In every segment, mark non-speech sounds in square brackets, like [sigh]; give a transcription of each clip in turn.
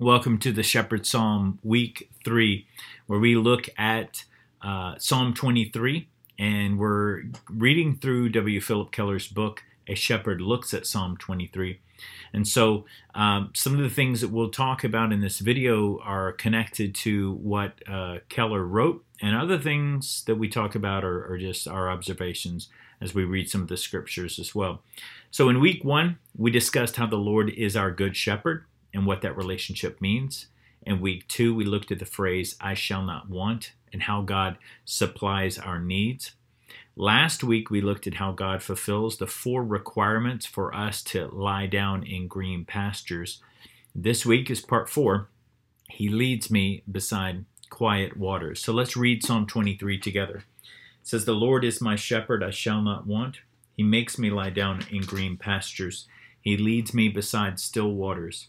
Welcome to the Shepherd Psalm, week three, where we look at uh, Psalm 23 and we're reading through W. Philip Keller's book, A Shepherd Looks at Psalm 23. And so, um, some of the things that we'll talk about in this video are connected to what uh, Keller wrote, and other things that we talk about are, are just our observations as we read some of the scriptures as well. So, in week one, we discussed how the Lord is our good shepherd and what that relationship means. In week two, we looked at the phrase, I shall not want, and how God supplies our needs. Last week, we looked at how God fulfills the four requirements for us to lie down in green pastures. This week is part four. He leads me beside quiet waters. So let's read Psalm 23 together. It says, The Lord is my shepherd, I shall not want. He makes me lie down in green pastures. He leads me beside still waters.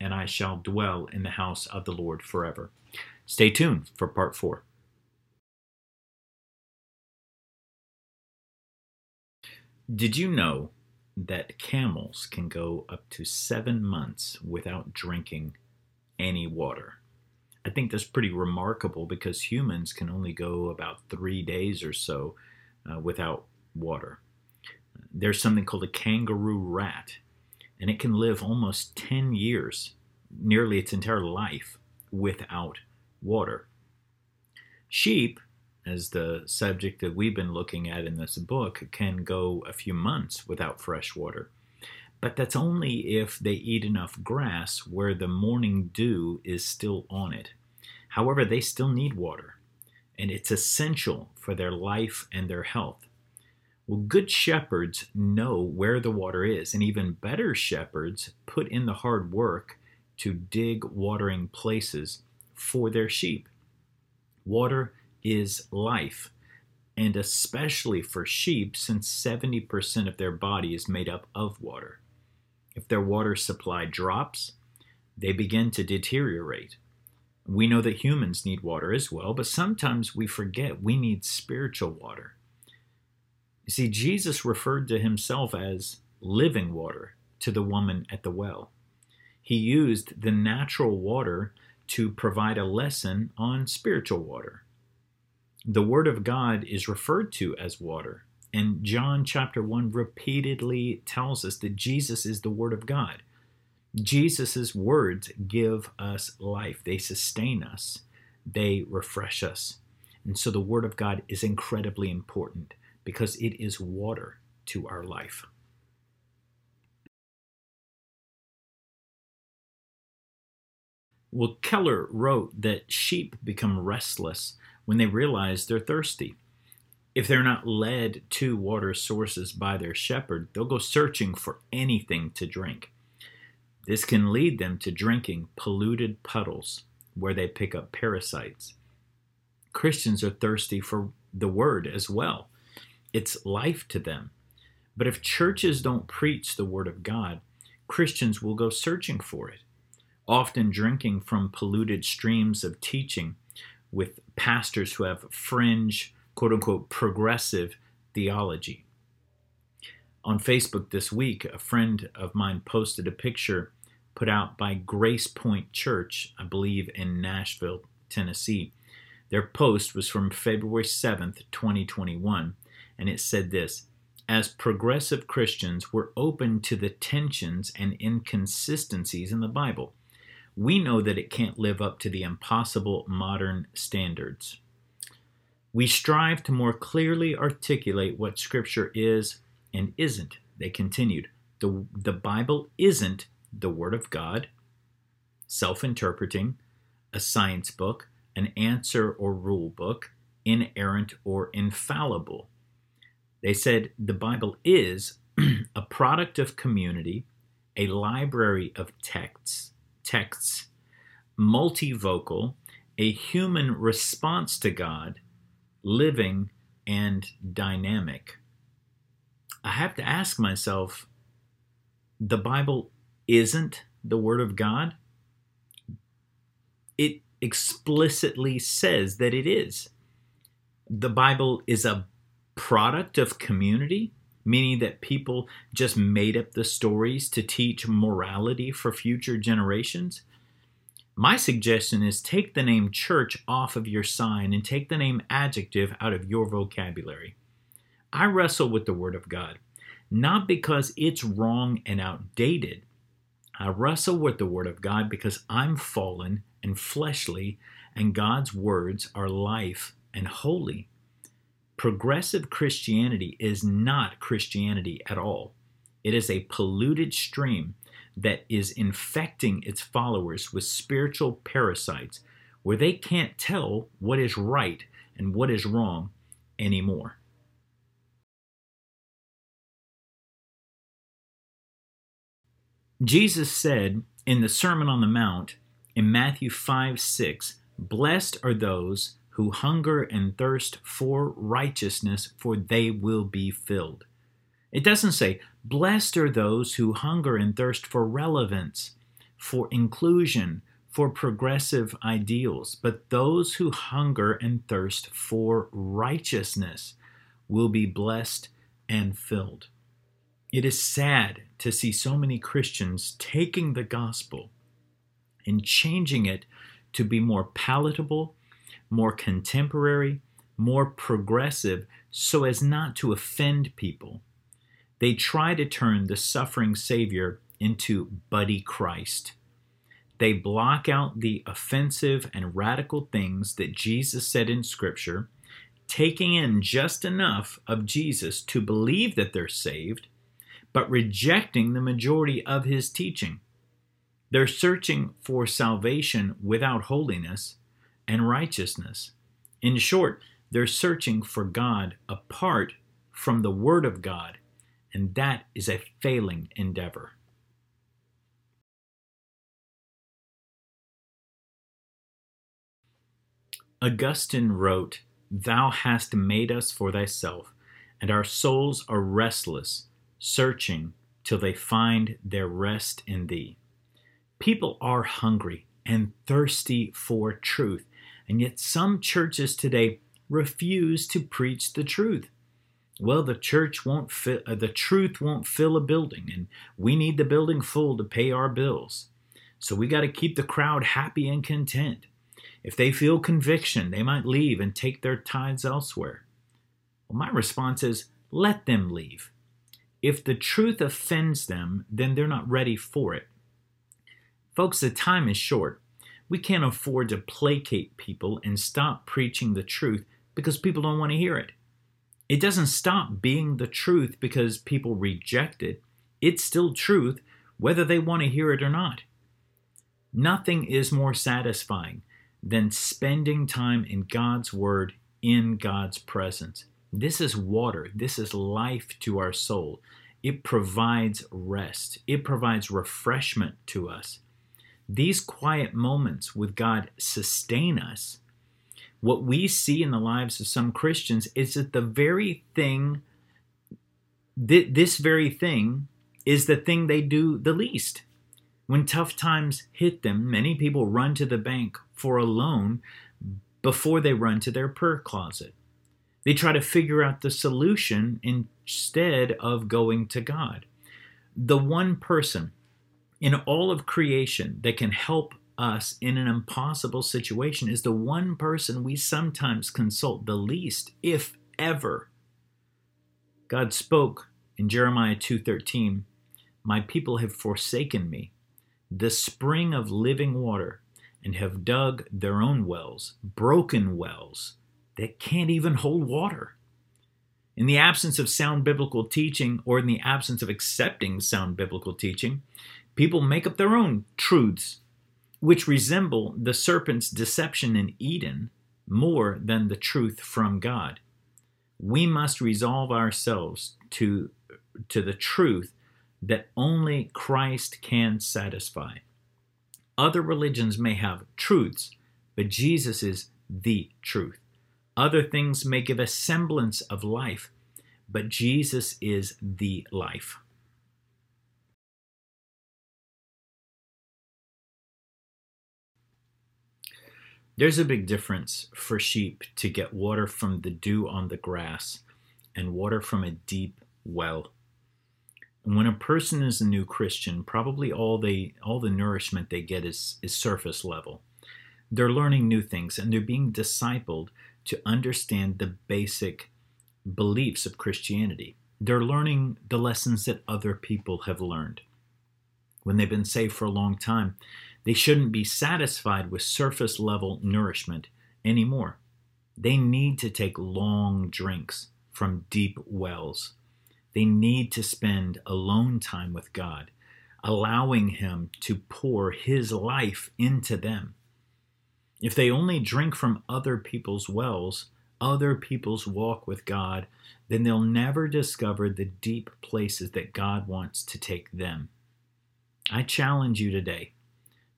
and I shall dwell in the house of the Lord forever. Stay tuned for part four. Did you know that camels can go up to seven months without drinking any water? I think that's pretty remarkable because humans can only go about three days or so uh, without water. There's something called a kangaroo rat, and it can live almost 10 years, nearly its entire life, without water. Sheep as the subject that we've been looking at in this book, can go a few months without fresh water. But that's only if they eat enough grass where the morning dew is still on it. However, they still need water, and it's essential for their life and their health. Well, good shepherds know where the water is, and even better shepherds put in the hard work to dig watering places for their sheep. Water is life, and especially for sheep, since 70% of their body is made up of water. If their water supply drops, they begin to deteriorate. We know that humans need water as well, but sometimes we forget we need spiritual water. You see, Jesus referred to himself as living water to the woman at the well. He used the natural water to provide a lesson on spiritual water the Word of God is referred to as water. And John chapter 1 repeatedly tells us that Jesus is the Word of God. Jesus' words give us life, they sustain us, they refresh us. And so the Word of God is incredibly important because it is water to our life. Well, Keller wrote that sheep become restless when they realize they're thirsty. If they're not led to water sources by their shepherd, they'll go searching for anything to drink. This can lead them to drinking polluted puddles where they pick up parasites. Christians are thirsty for the word as well. It's life to them. But if churches don't preach the word of God, Christians will go searching for it, often drinking from polluted streams of teaching with pastors who have fringe, quote unquote, progressive theology. On Facebook this week, a friend of mine posted a picture put out by Grace Point Church, I believe in Nashville, Tennessee. Their post was from February 7th, 2021, and it said this As progressive Christians, we're open to the tensions and inconsistencies in the Bible we know that it can't live up to the impossible modern standards. We strive to more clearly articulate what Scripture is and isn't. They continued. The, the Bible isn't the Word of God, self interpreting, a science book, an answer or rule book, inerrant or infallible. They said the Bible is [clears throat] a product of community, a library of texts, texts, multivocal, a human response to God, living and dynamic. I have to ask myself the Bible isn't the Word of God? It explicitly says that it is. The Bible is a product of community, meaning that people just made up the stories to teach morality for future generations. My suggestion is take the name church off of your sign and take the name adjective out of your vocabulary. I wrestle with the Word of God, not because it's wrong and outdated. I wrestle with the Word of God because I'm fallen and fleshly, and God's words are life and holy. Progressive Christianity is not Christianity at all. It is a polluted stream that is infecting its followers with spiritual parasites where they can't tell what is right and what is wrong anymore. Jesus said in the Sermon on the Mount in Matthew 5 6, Blessed are those who hunger and thirst for righteousness, for they will be filled. It doesn't say, Blessed are those who hunger and thirst for relevance, for inclusion, for progressive ideals, but those who hunger and thirst for righteousness will be blessed and filled. It is sad to see so many Christians taking the gospel and changing it to be more palatable, more contemporary, more progressive, so as not to offend people they try to turn the suffering Savior into Buddy Christ. They block out the offensive and radical things that Jesus said in Scripture, taking in just enough of Jesus to believe that they're saved, but rejecting the majority of his teaching. They're searching for salvation without holiness and righteousness. In short, they're searching for God apart from the Word of God and that is a failing endeavor. Augustine wrote, Thou hast made us for thyself, and our souls are restless, searching till they find their rest in thee. People are hungry and thirsty for truth, and yet some churches today refuse to preach the truth. Well the church won't fit uh, the truth won't fill a building and we need the building full to pay our bills. So we got to keep the crowd happy and content. If they feel conviction they might leave and take their tithes elsewhere. Well my response is let them leave. If the truth offends them then they're not ready for it. Folks the time is short we can't afford to placate people and stop preaching the truth because people don't want to hear it it doesn't stop being the truth because people reject it. It's still truth whether they want to hear it or not. Nothing is more satisfying than spending time in God's Word in God's presence. This is water, this is life to our soul. It provides rest, it provides refreshment to us. These quiet moments with God sustain us what we see in the lives of some Christians is that the very thing, th- this very thing, is the thing they do the least. When tough times hit them, many people run to the bank for a loan before they run to their prayer closet. They try to figure out the solution instead of going to God. The one person in all of creation that can help us in an impossible situation is the one person we sometimes consult the least, if ever. God spoke in Jeremiah 2:13, "My people have forsaken me, the spring of living water, and have dug their own wells, broken wells that can't even hold water." In the absence of sound biblical teaching or in the absence of accepting sound biblical teaching, people make up their own truths which resemble the serpent's deception in Eden more than the truth from God. We must resolve ourselves to, to the truth that only Christ can satisfy. Other religions may have truths, but Jesus is the truth. Other things may give a semblance of life, but Jesus is the life. There's a big difference for sheep to get water from the dew on the grass and water from a deep well. And when a person is a new Christian, probably all they all the nourishment they get is, is surface level. They're learning new things and they're being discipled to understand the basic beliefs of Christianity. They're learning the lessons that other people have learned. When they've been saved for a long time, they shouldn't be satisfied with surface level nourishment anymore. They need to take long drinks from deep wells. They need to spend alone time with God, allowing Him to pour His life into them. If they only drink from other people's wells, other people's walk with God, then they'll never discover the deep places that God wants to take them. I challenge you today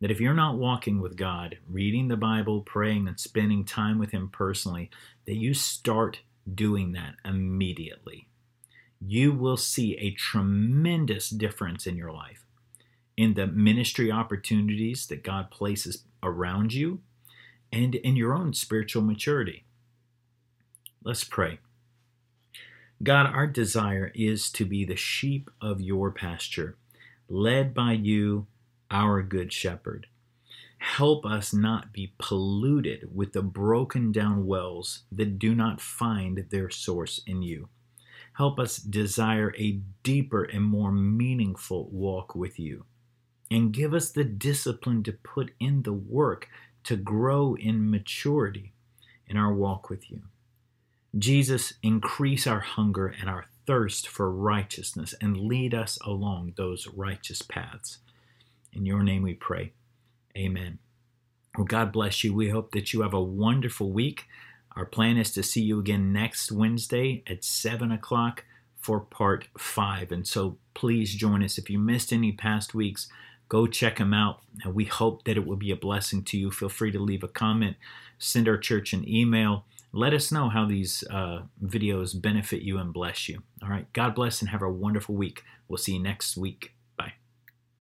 that if you're not walking with God, reading the Bible, praying, and spending time with Him personally, that you start doing that immediately. You will see a tremendous difference in your life, in the ministry opportunities that God places around you, and in your own spiritual maturity. Let's pray. God, our desire is to be the sheep of your pasture, led by you, our good shepherd. Help us not be polluted with the broken down wells that do not find their source in you. Help us desire a deeper and more meaningful walk with you. And give us the discipline to put in the work to grow in maturity in our walk with you. Jesus, increase our hunger and our thirst for righteousness and lead us along those righteous paths. In your name we pray. Amen. Well, God bless you. We hope that you have a wonderful week. Our plan is to see you again next Wednesday at 7 o'clock for part five. And so please join us. If you missed any past weeks, go check them out. And we hope that it will be a blessing to you. Feel free to leave a comment, send our church an email let us know how these uh, videos benefit you and bless you. All right. God bless and have a wonderful week. We'll see you next week.